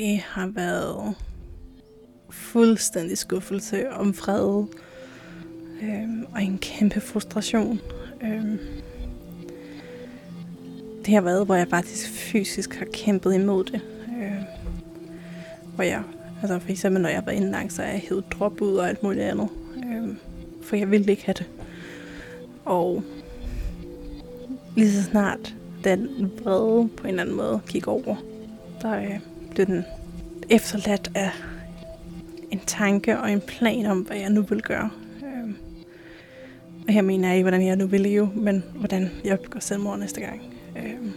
det har været fuldstændig skuffelse om fred øhm, og en kæmpe frustration. Øhm, det har været, hvor jeg faktisk fysisk har kæmpet imod det. Øhm, hvor jeg, altså for eksempel når jeg var indlagt, så er jeg hævet drop ud og alt muligt andet. Øhm, for jeg ville ikke have det. Og lige så snart den vrede på en eller anden måde gik over, der øh, den efterladt af en tanke og en plan om, hvad jeg nu vil gøre. Øh, og her mener jeg ikke, hvordan jeg nu vil leve, men hvordan jeg begår selvmord næste gang. Øh,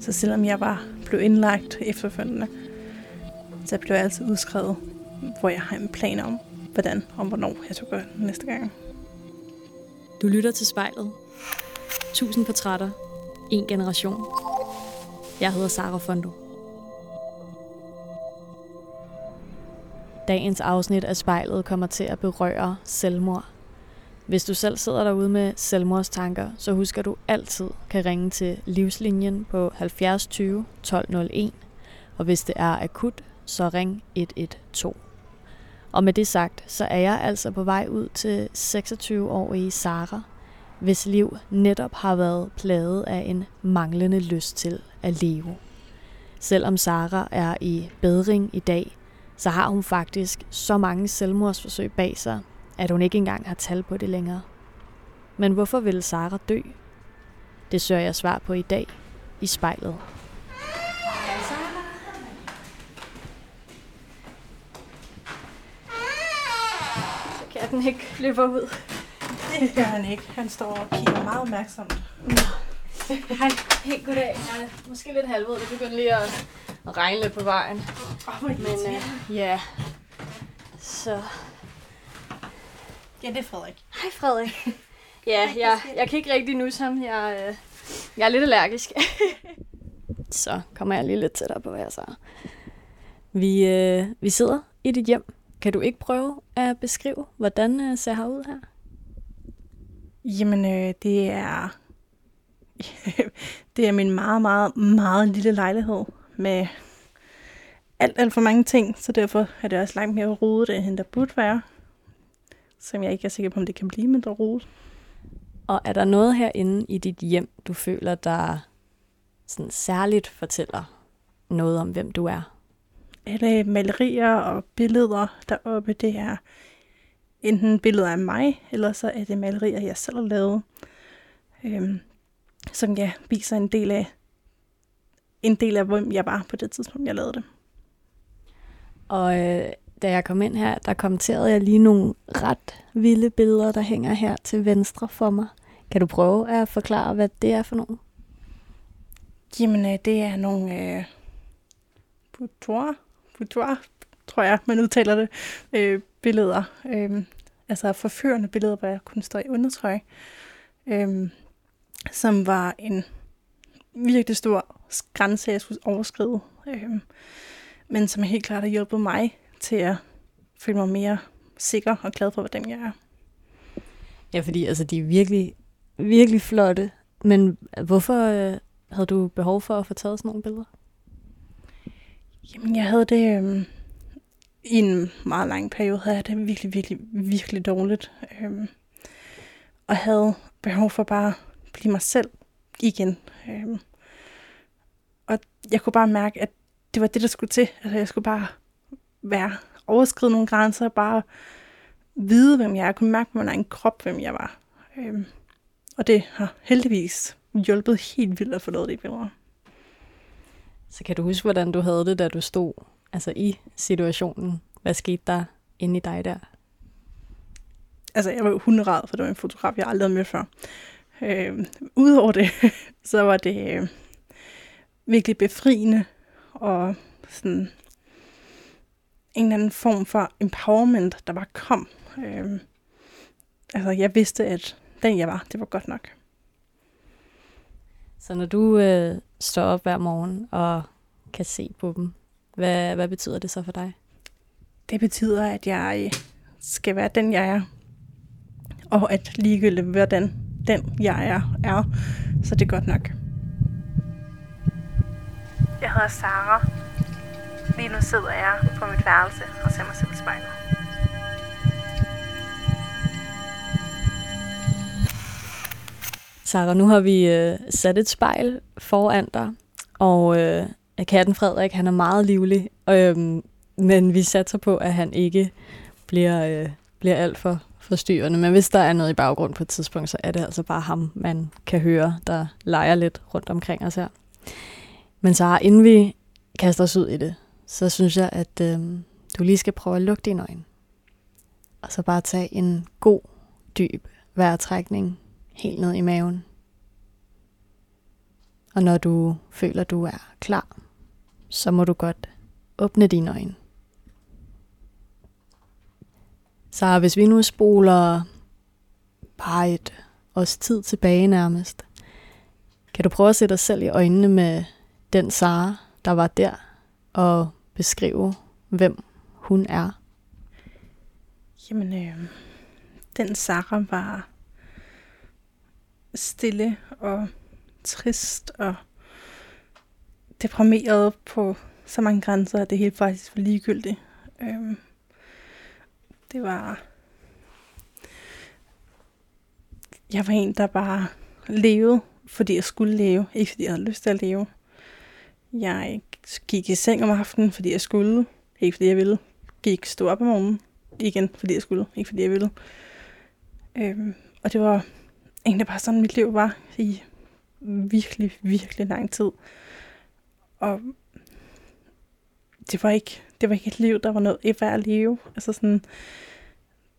så selvom jeg var blev indlagt efterfølgende, så blev jeg altid udskrevet, hvor jeg har en plan om, hvordan og hvornår jeg skal gøre næste gang. Du lytter til spejlet. Tusind portrætter. En generation. Jeg hedder Sara Fondo. Dagens afsnit af spejlet kommer til at berøre selvmord. Hvis du selv sidder derude med selvmordstanker, så husker du altid kan ringe til livslinjen på 70 20 1201. Og hvis det er akut, så ring 112. Og med det sagt, så er jeg altså på vej ud til 26-årige Sara, hvis liv netop har været plaget af en manglende lyst til at leve. Selvom Sara er i bedring i dag, så har hun faktisk så mange selvmordsforsøg bag sig, at hun ikke engang har tal på det længere. Men hvorfor ville Sara dø? Det søger jeg svar på i dag i spejlet. Så kan den ikke løbe ud. Det gør han ikke. Han står og kigger meget opmærksomt. Hej, helt goddag. Jeg er måske lidt halvud. Det begynder lige at, regne lidt på vejen. Oh, Men, uh, ja, så... ja, det er Frederik. Hej Frederik. Ja, jeg, jeg kan ikke rigtig nusse ham. Jeg, øh, jeg er lidt allergisk. så kommer jeg lige lidt tættere på, hvad jeg så. Vi, øh, vi sidder i dit hjem. Kan du ikke prøve at beskrive, hvordan øh, ser her ud her? Jamen, øh, det er... det er min meget, meget, meget lille lejlighed med alt, alt for mange ting, så derfor er det også langt mere rodet, end der burde være. Som jeg ikke er sikker på, om det kan blive mindre rodet. Og er der noget herinde i dit hjem, du føler, der sådan særligt fortæller noget om, hvem du er? Alle malerier og billeder deroppe, det er enten billeder af mig, eller så er det malerier, jeg selv har lavet, øhm, som jeg viser en del af, en del af, hvem jeg var på det tidspunkt, jeg lavede det. Og øh, da jeg kom ind her, der kommenterede jeg lige nogle ret vilde billeder, der hænger her til venstre for mig. Kan du prøve at forklare, hvad det er for nogle? Jamen, øh, det er nogle øh, boudoir, boudoir, tror jeg, man udtaler det, øh, billeder. Øh, altså forførende billeder, hvor jeg kunne stå i undertrøj. Øh, som var en virkelig stor grænse, jeg skulle overskride. Øh, men som helt klart har hjulpet mig til at føle mig mere sikker og glad for, hvordan jeg er. Ja, fordi altså, de er virkelig, virkelig flotte. Men hvorfor øh, havde du behov for at få taget sådan nogle billeder? Jamen, jeg havde det... Øh, I en meget lang periode havde jeg det virkelig, virkelig, virkelig dårligt. Øh, og havde behov for bare blive mig selv igen. Øh, og jeg kunne bare mærke, at det var det, der skulle til. Altså, jeg skulle bare være overskride nogle grænser, bare vide, hvem jeg er. Jeg kunne mærke på min egen krop, hvem jeg var. Øhm, og det har heldigvis hjulpet helt vildt at få lavet det billeder. Så kan du huske, hvordan du havde det, da du stod altså i situationen? Hvad skete der inde i dig der? Altså, jeg var jo hunderad, for det var en fotograf, jeg aldrig havde mødt før. Øhm, Udover det, så var det øh, virkelig befriende og sådan en eller anden form for empowerment, der bare kom. Øhm, altså, jeg vidste, at den jeg var, det var godt nok. Så når du øh, står op hver morgen og kan se på dem, hvad, hvad betyder det så for dig? Det betyder, at jeg skal være den, jeg er. Og at ligegyldigt, hvordan den, jeg er, er, så det er godt nok. Jeg hedder Sara. Lige nu sidder jeg på mit værelse og ser mig selv i spejlet. Sara, nu har vi øh, sat et spejl foran dig, og øh, katten Frederik, han er meget livlig, øh, men vi satser på, at han ikke bliver, øh, bliver alt for forstyrrende. Men hvis der er noget i baggrund på et tidspunkt, så er det altså bare ham, man kan høre, der leger lidt rundt omkring os her. Men så inden vi kaster os ud i det, så synes jeg, at øh, du lige skal prøve at lukke dine øjne. Og så bare tage en god, dyb vejrtrækning helt ned i maven. Og når du føler, du er klar, så må du godt åbne dine øjne. Så hvis vi nu spoler bare et års tid tilbage nærmest, kan du prøve at sætte dig selv i øjnene med den Sara, der var der, og beskrive, hvem hun er? Jamen, øh, den Sara var stille og trist og deprimeret på så mange grænser, at det hele faktisk var ligegyldigt. Øh, det var... Jeg var en, der bare levede, fordi jeg skulle leve, ikke fordi jeg havde lyst til at leve. Jeg gik i seng om aftenen, fordi jeg skulle, ikke fordi jeg ville. Gik stå op om morgenen, igen fordi jeg skulle, ikke fordi jeg ville. Øhm, og det var egentlig bare sådan, mit liv var i virkelig, virkelig lang tid. Og det var ikke, det var ikke et liv, der var noget værd at leve. Altså sådan,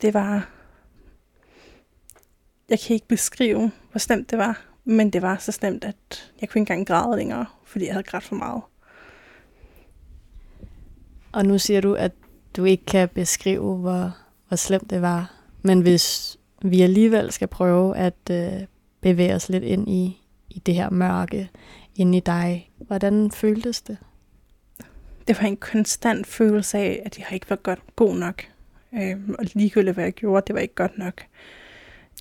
det var, jeg kan ikke beskrive, hvor slemt det var, men det var så slemt, at jeg kunne ikke engang græde længere, fordi jeg havde grædt for meget. Og nu siger du, at du ikke kan beskrive, hvor, hvor slemt det var. Men hvis vi alligevel skal prøve at øh, bevæge os lidt ind i, i det her mørke inde i dig, hvordan føltes det? Det var en konstant følelse af, at jeg ikke var godt, god nok. Øh, og ligegyldigt hvad jeg gjorde, det var ikke godt nok.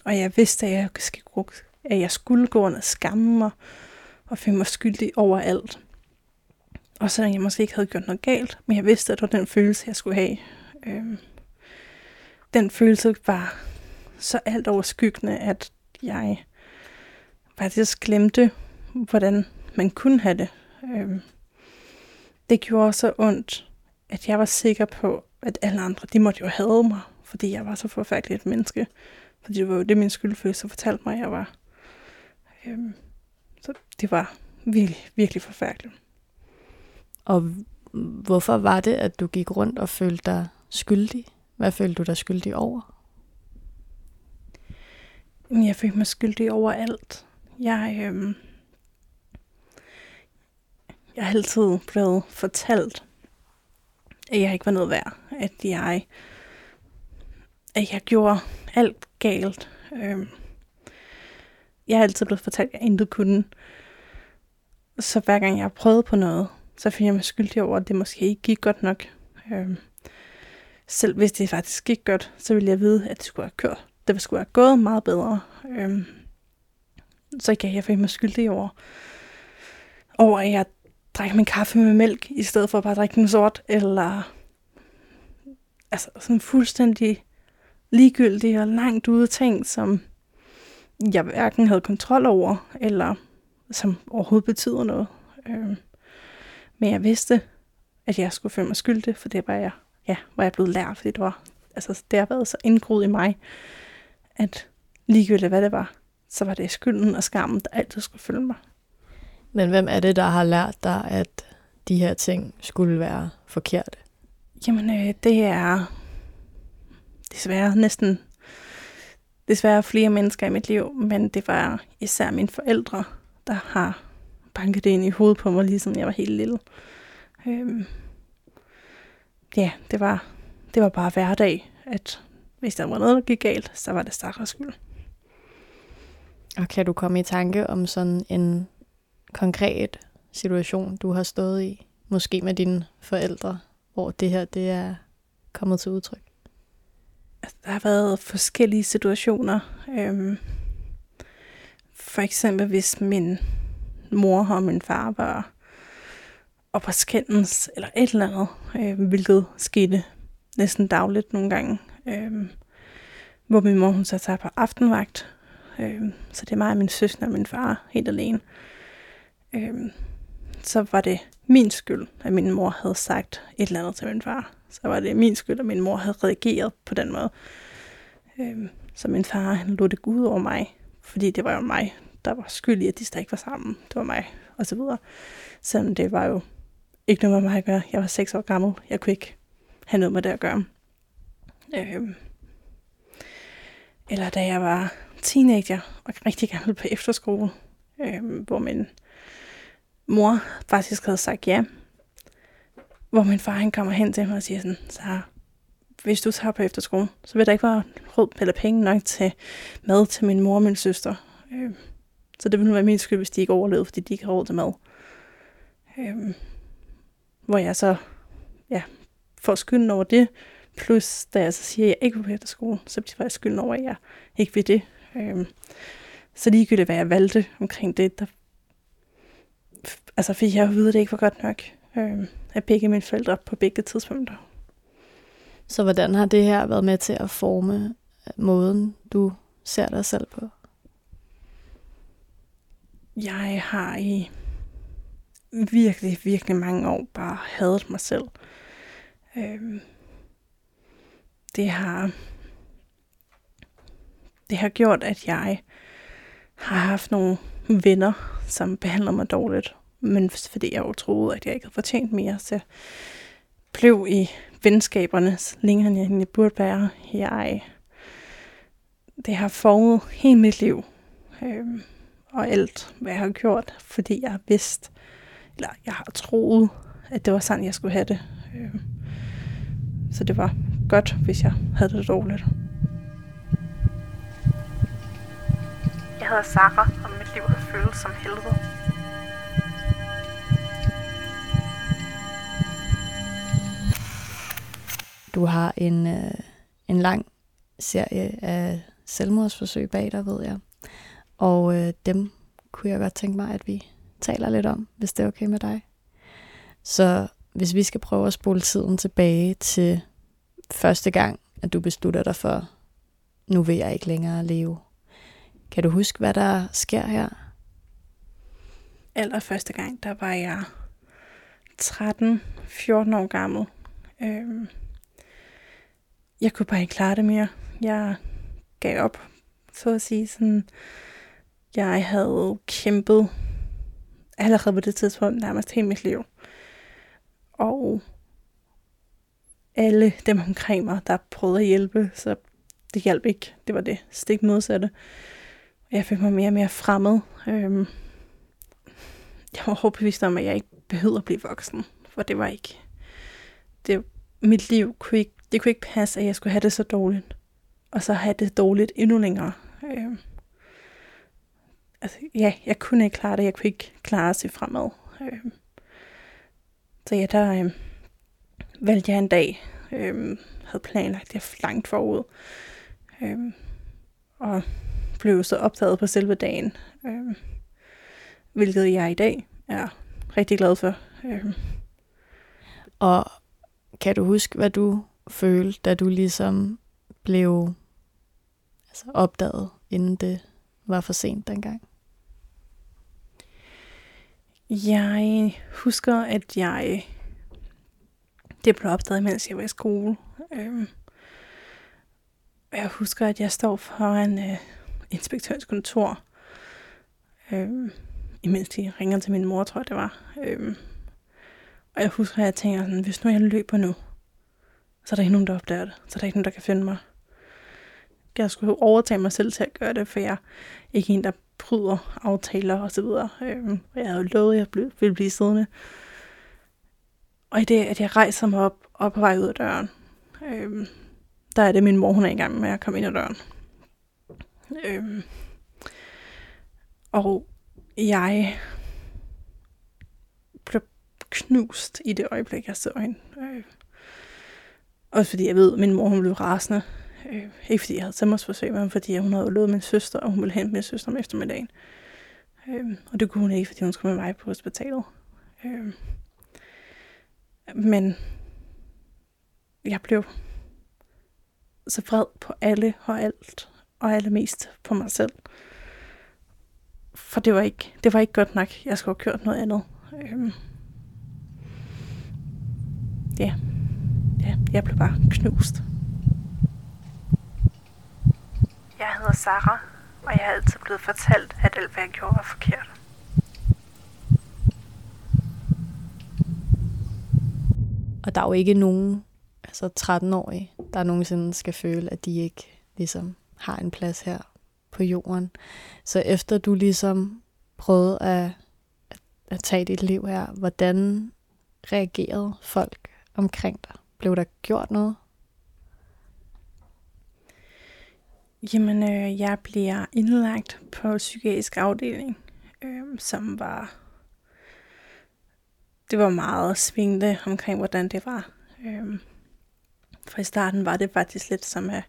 Og jeg vidste, at jeg, skal, at jeg skulle gå under skamme mig og føle mig skyldig over alt. Og selvom jeg måske ikke havde gjort noget galt, men jeg vidste, at det var den følelse, jeg skulle have. Øh, den følelse var så alt overskyggende, at jeg faktisk glemte, hvordan man kunne have det. Øh, det gjorde så ondt, at jeg var sikker på, at alle andre, de måtte jo have mig, fordi jeg var så forfærdelig et menneske. Fordi det var jo det, min skyldfølelse fortalte mig, at jeg var. Øhm, så det var virkelig, virkelig forfærdeligt. Og hvorfor var det, at du gik rundt og følte dig skyldig? Hvad følte du dig skyldig over? Jeg følte mig skyldig over alt. Jeg, øhm, jeg har altid blevet fortalt, at jeg ikke var noget værd. At jeg, at jeg gjorde alt galt. Øhm, jeg har altid blevet fortalt, at jeg intet kunne. Så hver gang jeg har prøvet på noget, så finder jeg mig skyldig over, at det måske ikke gik godt nok. Øhm, selv hvis det faktisk gik godt, så ville jeg vide, at det skulle have kørt. Det skulle have gået meget bedre. Øhm, så kan jeg finde mig skyldig over, over at jeg drikke min kaffe med mælk, i stedet for at bare drikke den sort, eller altså sådan fuldstændig ligegyldige og langt ude ting, som jeg hverken havde kontrol over, eller som overhovedet betyder noget. Øh, men jeg vidste, at jeg skulle føle mig skyldig, for det var jeg, ja, var jeg blevet lært, fordi det var, altså det har været så indgroet i mig, at ligegyldigt hvad det var, så var det skylden og skammen, der altid skulle følge mig. Men hvem er det, der har lært dig, at de her ting skulle være forkerte? Jamen, øh, det er desværre næsten desværre flere mennesker i mit liv, men det var især mine forældre, der har banket det ind i hovedet på mig, ligesom jeg var helt lille. Øhm, ja, det var, det var bare hverdag, at hvis der var noget, der gik galt, så var det stakkels skyld. Og kan du komme i tanke om sådan en konkret situation, du har stået i, måske med dine forældre, hvor det her det er kommet til udtryk? Altså, der har været forskellige situationer. Øhm, for eksempel hvis min mor og min far var op på skændens, eller et eller andet, øh, hvilket skete næsten dagligt nogle gange. Øh, hvor min mor hun så tager på aftenvagt, øh, så det er mig og min søster og min far helt alene. Øh, Øhm, så var det min skyld, at min mor havde sagt et eller andet til min far. Så var det min skyld, at min mor havde reageret på den måde. Øhm, så min far han lå det ud over mig, fordi det var jo mig, der var skyld i, at de stadig ikke var sammen. Det var mig, og så videre. Selvom det var jo ikke noget med mig at gøre. Jeg var seks år gammel. Jeg kunne ikke have noget med det at gøre. Øhm. eller da jeg var teenager og rigtig gammel på efterskole, øhm, hvor min mor faktisk havde sagt ja. Hvor min far han kommer hen til mig og siger sådan, så hvis du tager på efterskole, så vil der ikke være råd eller penge nok til mad til min mor og min søster. Øh, så det ville være min skyld, hvis de ikke overlevede, fordi de ikke har råd til mad. Øh, hvor jeg så ja, får skylden over det, plus da jeg så siger, at jeg ikke vil på efterskole, så bliver jeg skylden over, at jeg ikke vil det. Øh, så ligegyldigt, hvad jeg valgte omkring det, der altså fik jeg at at det ikke var godt nok. Øh, af begge mine forældre på begge tidspunkter. Så hvordan har det her været med til at forme måden, du ser dig selv på? Jeg har i virkelig, virkelig mange år bare hadet mig selv. Øh, det har det har gjort, at jeg har haft nogle venner, som behandler mig dårligt. Men fordi jeg jo troede, at jeg ikke havde fortjent mere, så blev i venskaberne længere end jeg egentlig burde være. Jeg, det har formet hele mit liv. Øh, og alt, hvad jeg har gjort, fordi jeg har vidst, eller jeg har troet, at det var sådan, jeg skulle have det. Øh, så det var godt, hvis jeg havde det dårligt. Jeg hedder Sara, og mit liv har føltes som helvede. Du har en, øh, en lang serie af selvmordsforsøg bag dig, ved jeg. Og øh, dem kunne jeg godt tænke mig, at vi taler lidt om, hvis det er okay med dig. Så hvis vi skal prøve at spole tiden tilbage til første gang, at du beslutter dig for, nu vil jeg ikke længere leve. Kan du huske, hvad der sker her? Aller første gang, der var jeg 13-14 år gammel. Øhm, jeg kunne bare ikke klare det mere. Jeg gav op, så at sige. Sådan, jeg havde kæmpet allerede på det tidspunkt nærmest hele mit liv. Og alle dem omkring mig, der prøvede at hjælpe, så det hjalp ikke. Det var det stik modsatte. Jeg følte mig mere og mere fremmed. Øhm, jeg var overbevist om, at jeg ikke behøvede at blive voksen, for det var ikke... Det, mit liv kunne ikke, det kunne ikke passe, at jeg skulle have det så dårligt, og så have det dårligt endnu længere. Øh, altså, ja, jeg kunne ikke klare det, jeg kunne ikke klare at se fremad. Øh, så ja, der øh, valgte jeg en dag, øh, havde planlagt det langt forud, øh, og blev så optaget på selve dagen, øh, hvilket jeg i dag er rigtig glad for. Øh. Og kan du huske, hvad du følte, da du ligesom blev altså opdaget, inden det var for sent dengang? Jeg husker, at jeg det blev opdaget, mens jeg var i skole. Øhm, jeg husker, at jeg står foran øh, inspektørens kontor, øhm, imens de ringer til min mor, tror jeg det var. Øhm, og jeg husker, at jeg tænker sådan, hvis nu jeg løber nu, så er der ikke nogen, der opdager det. Så er der ikke nogen, der kan finde mig. Jeg skulle overtage mig selv til at gøre det, for jeg er ikke en, der bryder aftaler og så videre. Øhm, og jeg havde lovet, at jeg ville blive siddende. Og i det, at jeg rejser mig op og på vej ud af døren, øhm, der er det min mor, hun er i gang med at komme ind ad døren. Øhm, og jeg blev knust i det øjeblik, jeg så hende. Øh, også fordi jeg ved, at min mor hun blev rasende. Øh, ikke fordi jeg havde selvmordsforsøg, men fordi hun havde lovet min søster, og hun ville hente min søster om eftermiddagen. Øh, og det kunne hun ikke, fordi hun skulle med mig på hospitalet. Øh, Men jeg blev så vred på alle og alt, og allermest på mig selv. For det var ikke, det var ikke godt nok. Jeg skulle have gjort noget andet. Øhm. Ja ja, jeg blev bare knust. Jeg hedder Sara, og jeg er altid blevet fortalt, at alt hvad jeg gjorde var forkert. Og der er jo ikke nogen altså 13-årige, der nogensinde skal føle, at de ikke ligesom har en plads her på jorden. Så efter du ligesom prøvede at, at, at tage dit liv her, hvordan reagerede folk omkring dig? Blev der gjort noget? Jamen, øh, jeg bliver indlagt på psykiatrisk afdeling, øh, som var... Det var meget svingende omkring, hvordan det var. Øh, for i starten var det faktisk lidt som at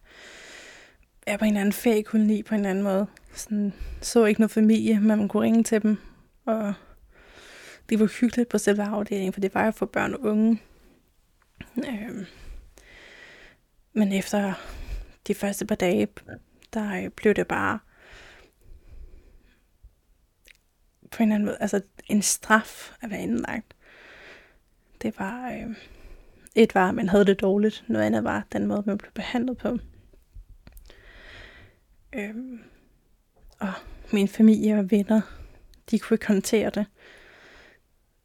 være på en eller anden feriekoloni på en eller anden måde. Sådan, så ikke noget familie, men man kunne ringe til dem. Og det var hyggeligt på selve afdelingen, for det var jo for børn og unge. Øh, men efter de første par dage, der øh, blev det bare på en eller anden måde, altså en straf at være indlagt. Det var, øh, et var, at man havde det dårligt, noget andet var den måde, man blev behandlet på. Øh, og min familie og venner, de kunne ikke håndtere det.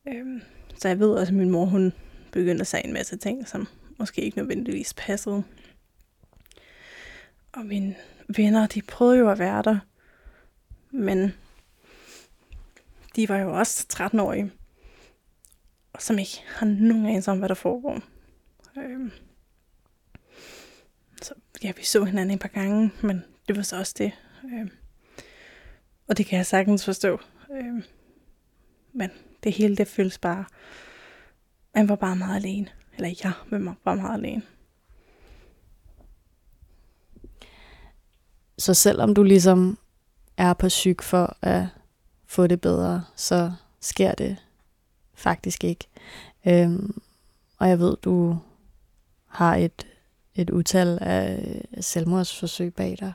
Øh, så jeg ved også, at min mor, hun begyndte at sige en masse ting, som måske ikke nødvendigvis passede. Og mine venner, de prøvede jo at være der, men de var jo også 13-årige, som ikke har nogen anelse om, hvad der foregår. Øhm. Så ja, vi så hinanden et par gange, men det var så også det. Øhm. Og det kan jeg sagtens forstå. Øhm. Men det hele, det føles bare... Man var bare meget alene. Eller jeg var bare meget alene. Så selvom du ligesom er på syg for at få det bedre, så sker det faktisk ikke. Øhm, og jeg ved, du har et, et utal af selvmordsforsøg bag dig.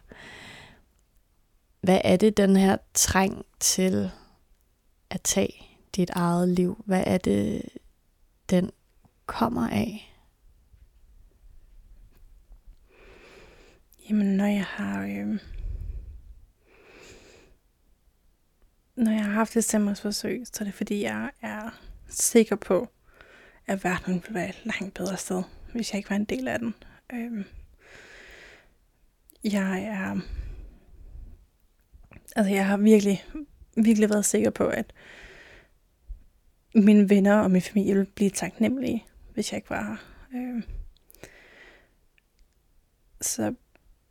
Hvad er det, den her træng til at tage dit eget liv, hvad er det, den kommer af? Jamen, når jeg har... Øh, når jeg har haft et selvmordsforsøg, så er det fordi, jeg er sikker på, at verden ville være et langt bedre sted, hvis jeg ikke var en del af den. Øh, jeg er... Altså, jeg har virkelig, virkelig været sikker på, at mine venner og min familie ville blive taknemmelige, hvis jeg ikke var her. Øh, så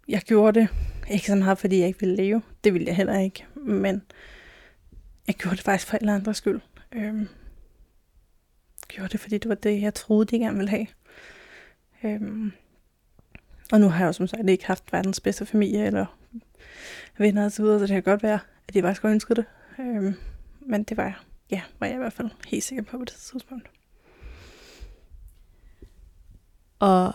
jeg gjorde det ikke så meget, fordi jeg ikke ville leve. Det ville jeg heller ikke. Men jeg gjorde det faktisk for alle andres skyld. Øh. gjorde det, fordi det var det, jeg troede, de gerne ville have. Øh. og nu har jeg jo som sagt ikke haft verdens bedste familie eller venner osv., så så det kan godt være, at de faktisk har ønsket det. Øhm, men det var, jeg ja, var jeg i hvert fald helt sikker på på det tidspunkt. Og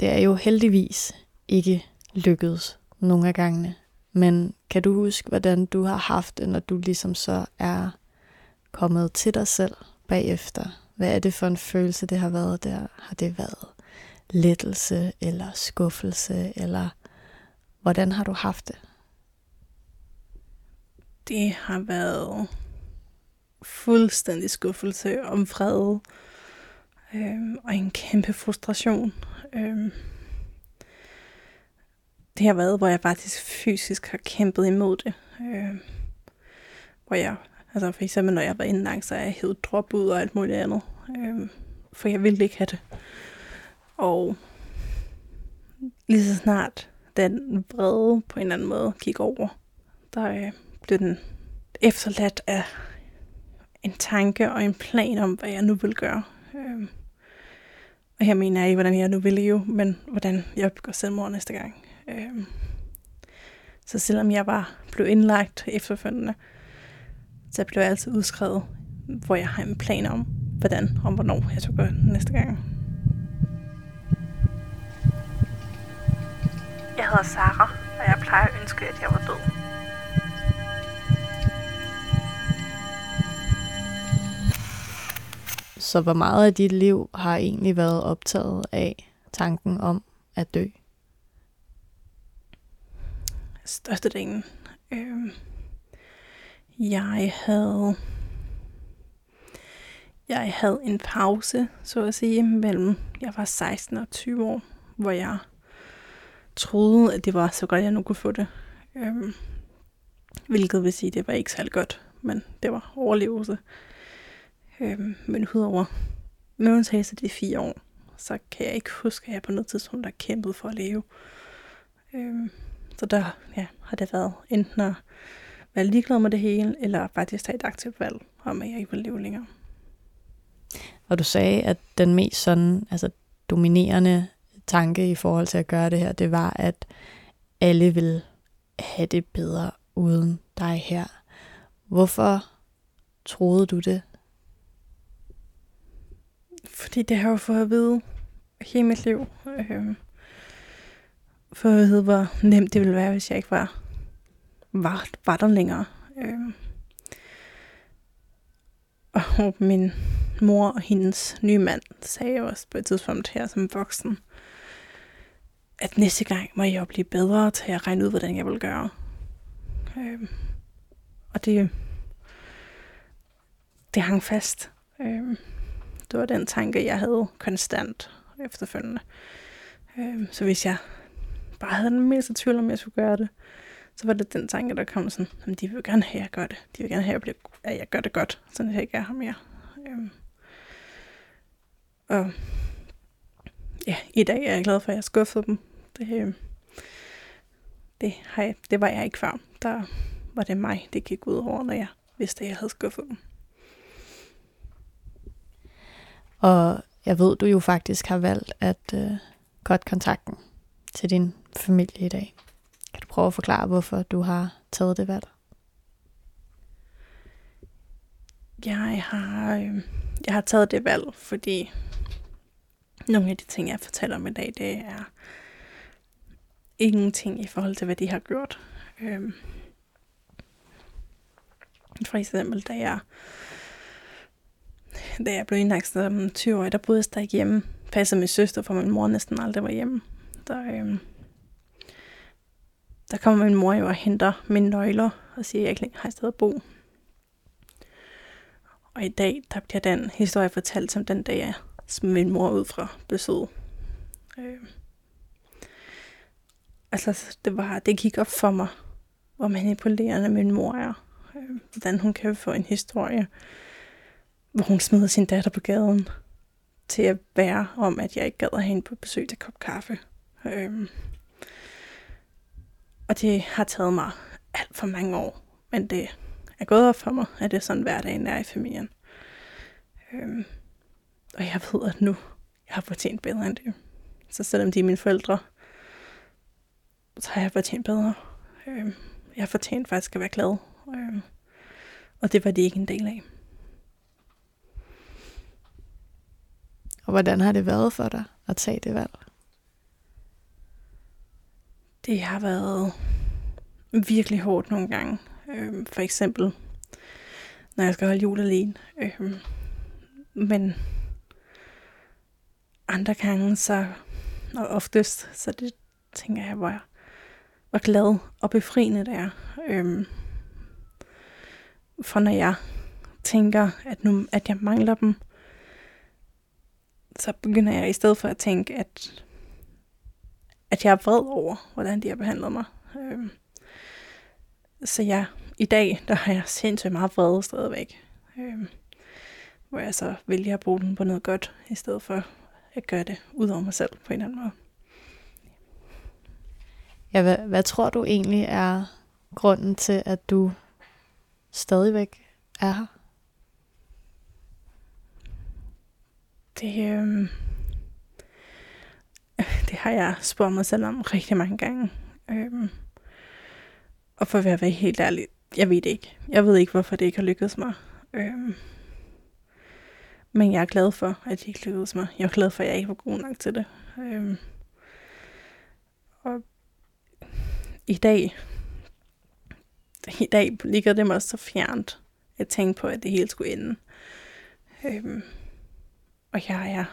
det er jo heldigvis ikke lykkedes nogle af gangene. Men kan du huske, hvordan du har haft det, når du ligesom så er kommet til dig selv bagefter? Hvad er det for en følelse, det har været der? Har det været lettelse eller skuffelse, eller hvordan har du haft det? Det har været fuldstændig skuffelse om fred øh, og en kæmpe frustration. Øh, det har været, hvor jeg faktisk fysisk har kæmpet imod det. Øh, hvor jeg, altså for eksempel når jeg var indlagt, så er jeg hævet drop ud og alt muligt andet. Øh, for jeg ville ikke have det. Og lige så snart den vrede på en eller anden måde gik over, der øh, blev den efterladt af en tanke og en plan om, hvad jeg nu vil gøre. Øh, og her mener jeg ikke, hvordan jeg nu vil leve, men hvordan jeg begår selvmord næste gang. Øh, så selvom jeg var blev indlagt efterfølgende, så blev jeg altid udskrevet, hvor jeg har en plan om, hvordan og hvornår jeg skal gøre næste gang. Jeg hedder Sara, og jeg plejer at ønske, at jeg var død. Så hvor meget af dit liv har egentlig været optaget af tanken om at dø? Størstedelen. Øh, jeg havde jeg havde en pause, så at sige, mellem jeg var 16 og 20 år, hvor jeg troede, at det var så godt, jeg nu kunne få det. Øh, hvilket vil sige, at det var ikke særlig godt, men det var overlevelse. Øhm, men udover med undtagelse de fire år, så kan jeg ikke huske, at jeg på noget tidspunkt har kæmpet for at leve. Øhm, så der ja, har det været enten at være ligeglad med det hele, eller faktisk tage et aktivt valg om, at jeg ikke vil leve længere. Og du sagde, at den mest sådan, altså dominerende tanke i forhold til at gøre det her, det var, at alle vil have det bedre uden dig her. Hvorfor troede du det? Fordi det har jo fået at vide hele mit liv. Øh, for at vide, hvor nemt det ville være, hvis jeg ikke var, var, var der længere. Øh, og min mor og hendes nye mand sagde også på et tidspunkt her som voksen, at næste gang må jeg blive bedre til at regne ud, hvordan jeg vil gøre. Øh, og det, det hang fast. Øh, det var den tanke, jeg havde konstant efterfølgende. Øh, så hvis jeg bare havde den mindste tvivl om, jeg skulle gøre det, så var det den tanke, der kom sådan, at de vil gerne have, at jeg gør det. De vil gerne have, at jeg, bliver, at jeg gør det godt, så jeg ikke er her mere. Øh, og ja, i dag er jeg glad for, at jeg skuffede dem. Det, øh, det, har jeg, det var jeg ikke før. Der var det mig, det gik ud over, når jeg vidste, at jeg havde skuffet dem. Og jeg ved, du jo faktisk har valgt at øh, godt kontakten til din familie i dag. Kan du prøve at forklare, hvorfor du har taget det valg? Jeg har, øh, jeg har taget det valg, fordi nogle af de ting, jeg fortæller om i dag, det er ingenting i forhold til, hvad de har gjort. Øh, for eksempel, da jeg, da jeg blev indlagt som 20 år, der boede jeg stadig hjemme. Passede min søster, for min mor næsten aldrig var hjemme. Der, øhm, der kommer min mor jo og henter mine nøgler og siger, at jeg ikke længere har et sted at bo. Og i dag, der bliver den historie fortalt som den dag, jeg smed min mor ud fra besøg. Øh, altså, det, var, det gik op for mig, hvor manipulerende min mor er. Øh, hvordan hun kan få en historie, hvor hun smider sin datter på gaden, til at være om, at jeg ikke gad at have hende på besøg til kop kaffe. Øhm. og det har taget mig alt for mange år, men det er gået op for mig, at det er sådan hverdagen er i familien. Øhm. og jeg ved, at nu jeg har fortjent bedre end det. Så selvom de er mine forældre, så har jeg fortjent bedre. Øhm. jeg har fortjent faktisk at være glad. Øhm. og det var de ikke en del af. Og hvordan har det været for dig at tage det valg? Det har været virkelig hårdt nogle gange. Øh, for eksempel, når jeg skal holde jul alene. Øh, men andre gange, så, og oftest, så det tænker jeg, hvor, jeg, hvor glad og befriende det er. Øhm, for når jeg tænker, at, nu, at jeg mangler dem, så begynder jeg i stedet for at tænke, at, at jeg er vred over, hvordan de har behandlet mig. Øhm, så ja, i dag, der har jeg sindssygt meget vrede stadigvæk. Øhm, hvor jeg så vælger at bruge den på noget godt, i stedet for at gøre det ud over mig selv på en eller anden måde. Ja, hvad, hvad tror du egentlig er grunden til, at du stadigvæk er her? Det, øh, det har jeg spurgt mig selv om rigtig mange gange. Øh, og for at være helt ærlig, jeg ved det ikke. Jeg ved ikke, hvorfor det ikke har lykkedes mig. Øh, Men jeg er glad for, at det ikke lykkedes mig. Jeg er glad for, at jeg ikke var god nok til det. Øhm, og i dag, i dag ligger det mig så fjernt at tænke på, at det hele skulle ende. Øhm, og jeg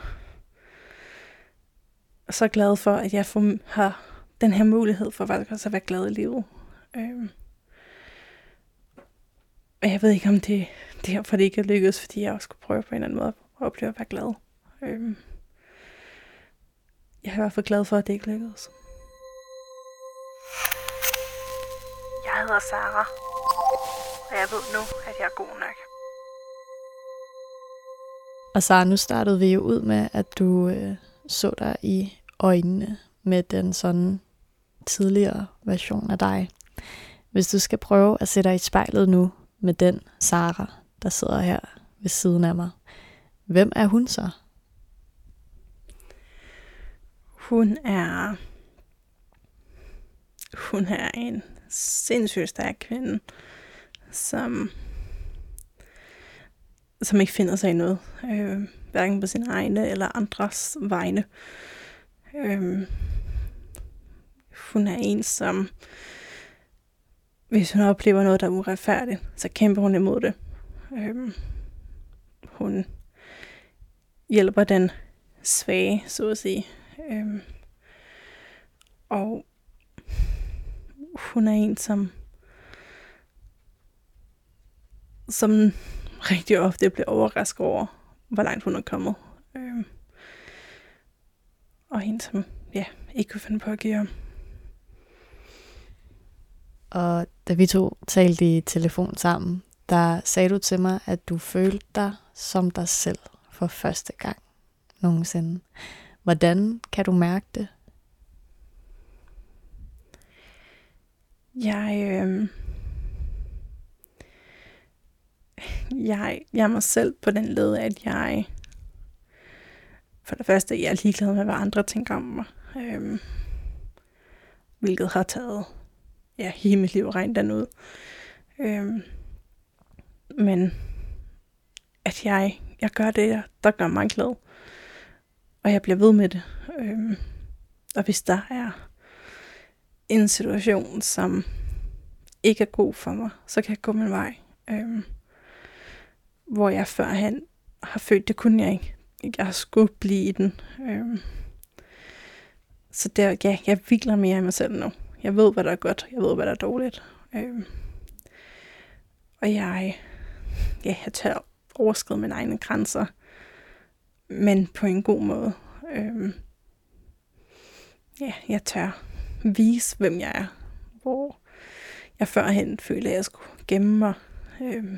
er så glad for, at jeg får, har den her mulighed for faktisk også at være glad i livet. Øhm, og jeg ved ikke, om det, det er derfor, det ikke er lykkedes, fordi jeg også skulle prøve på en eller anden måde at opleve at være glad. Øhm, jeg er i hvert fald glad for, at det ikke lykkedes. Jeg hedder Sara, og jeg ved nu, at jeg er god nok. Og så nu startede vi jo ud med, at du øh, så dig i øjnene med den sådan tidligere version af dig. Hvis du skal prøve at sætte dig i spejlet nu med den Sara, der sidder her ved siden af mig, hvem er hun så? Hun er hun er en sindssygt stærk kvinde, som som ikke finder sig i noget, øh, hverken på sine egne eller andres vegne. Øh, hun er en, som hvis hun oplever noget, der er uretfærdigt, så kæmper hun imod det. Øh, hun hjælper den svage, så at sige. Øh, og hun er en, som som rigtig ofte bliver overrasket over, hvor langt hun er kommet. Øh, og en, som ja, ikke kunne finde på at give om. Og da vi to talte i telefon sammen, der sagde du til mig, at du følte dig som dig selv for første gang nogensinde. Hvordan kan du mærke det? Jeg, øh, jeg, jeg er mig selv på den led, at jeg for det første, jeg er ligeglad med, hvad andre tænker om mig. Øhm, hvilket har taget ja, hele mit liv rent den ud. Øhm, men at jeg, jeg gør det, der gør mig glad. Og jeg bliver ved med det. Øhm, og hvis der er en situation, som ikke er god for mig, så kan jeg gå min vej. Øhm, hvor jeg førhen har følt, det kunne jeg ikke. Jeg skulle blive i den. Øhm, så der, ja, jeg vikler mere i mig selv nu. Jeg ved, hvad der er godt. Jeg ved, hvad der er dårligt. Øhm, og jeg, ja, jeg tør overskride mine egne grænser, men på en god måde. Øhm, ja, jeg tør vise, hvem jeg er. Hvor jeg førhen følte, at jeg skulle gemme mig. Øhm,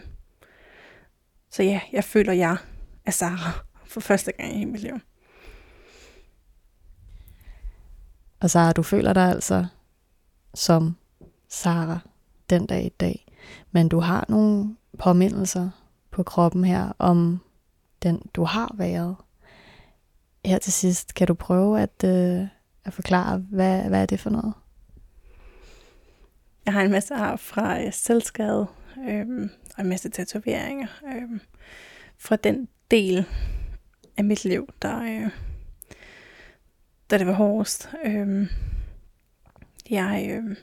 så ja, jeg føler, jeg er Sara for første gang i mit liv. Og Sara, du føler dig altså som Sara den dag i dag. Men du har nogle påmindelser på kroppen her om den, du har været. Her til sidst, kan du prøve at, øh, at forklare, hvad, hvad er det for noget? Jeg har en masse ar fra øh, selvskade, øh, og en masse tatoveringer. Øh, fra den del af mit liv, der, øh, der det var hårdest. Øh, jeg, øh,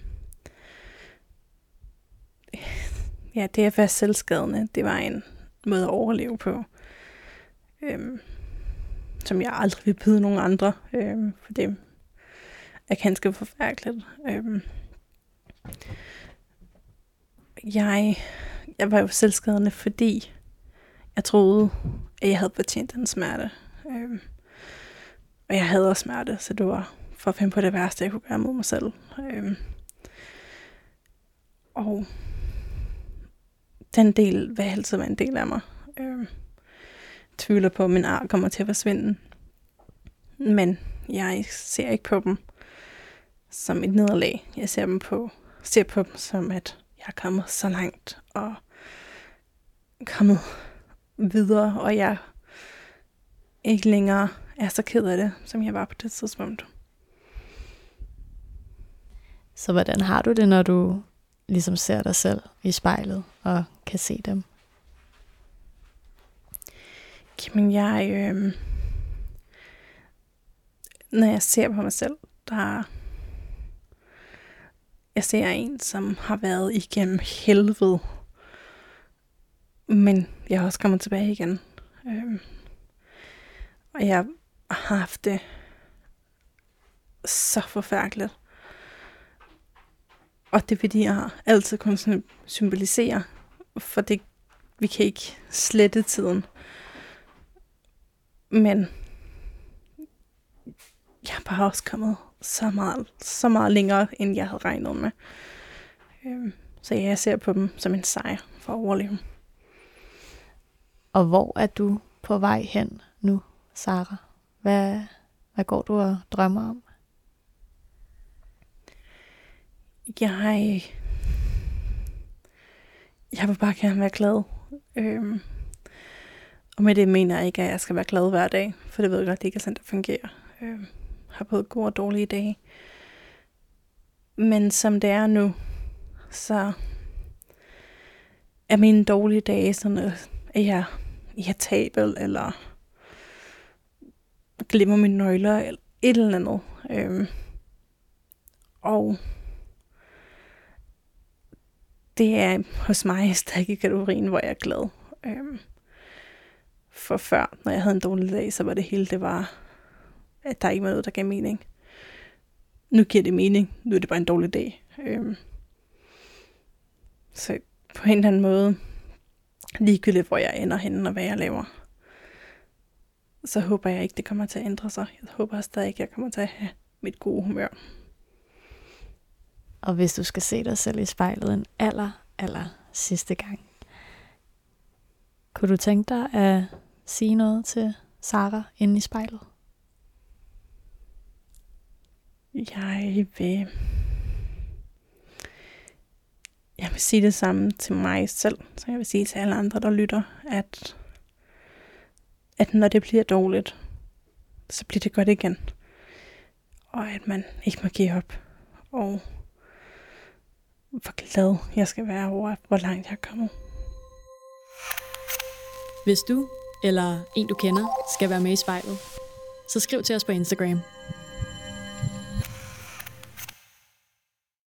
ja, det at være selvskadende, det var en måde at overleve på. Øh, som jeg aldrig vil byde nogen andre, øh, for det er ganske forfærdeligt. Øh, jeg, jeg var jo selvskadende, fordi jeg troede, at jeg havde fortjent den smerte. Øhm, og jeg havde også smerte, så det var for at finde på det værste, jeg kunne gøre mod mig selv. Øhm, og den del vil altid være en del af mig. Øhm, tvivler på, at min ar kommer til at forsvinde. Men jeg ser ikke på dem som et nederlag. Jeg ser dem på, ser på dem som, at jeg er kommet så langt og kommet videre, og jeg ikke længere er så ked af det, som jeg var på det tidspunkt. Så hvordan har du det, når du ligesom ser dig selv i spejlet og kan se dem? Jamen, jeg... Øh, når jeg ser på mig selv, der... Jeg ser en, som har været igennem helvede. Men jeg har også kommet tilbage igen. Øh, og jeg har haft det så forfærdeligt. Og det vil de altid kun symbolisere, for det, vi kan ikke slette tiden. Men jeg er bare også kommet så meget, så meget længere, end jeg havde regnet med. Øhm, så jeg ser på dem som en sejr for at overleve. Og hvor er du på vej hen nu, Sara? Hvad, hvad går du og drømmer om? Jeg, jeg vil bare gerne være glad. Øhm, og med det mener jeg ikke, at jeg skal være glad hver dag, for det ved jeg godt, det ikke er sådan, det fungerer. Øhm, har både gode og dårlige dage. Men som det er nu, så er mine dårlige dage sådan, øh, at jeg irritabel, eller glemmer mine nøgler, eller et eller andet. Øhm, og det er hos mig stadig i kategorien, hvor jeg er glad. Øhm, for før, når jeg havde en dårlig dag, så var det hele, det var, at der ikke var noget, der gav mening. Nu giver det mening. Nu er det bare en dårlig dag. Øhm, så på en eller anden måde, ligegyldigt hvor jeg ender henne og hvad jeg laver, så håber jeg ikke, det kommer til at ændre sig. Jeg håber stadig ikke, jeg kommer til at have mit gode humør. Og hvis du skal se dig selv i spejlet en aller, aller sidste gang, kunne du tænke dig at sige noget til Sara inde i spejlet? Jeg vil... Jeg vil sige det samme til mig selv, så jeg vil sige til alle andre, der lytter, at, at når det bliver dårligt, så bliver det godt igen. Og at man ikke må give op. Og hvor glad jeg skal være over, hvor langt jeg er kommet. Hvis du eller en du kender skal være med i spejlet, så skriv til os på Instagram.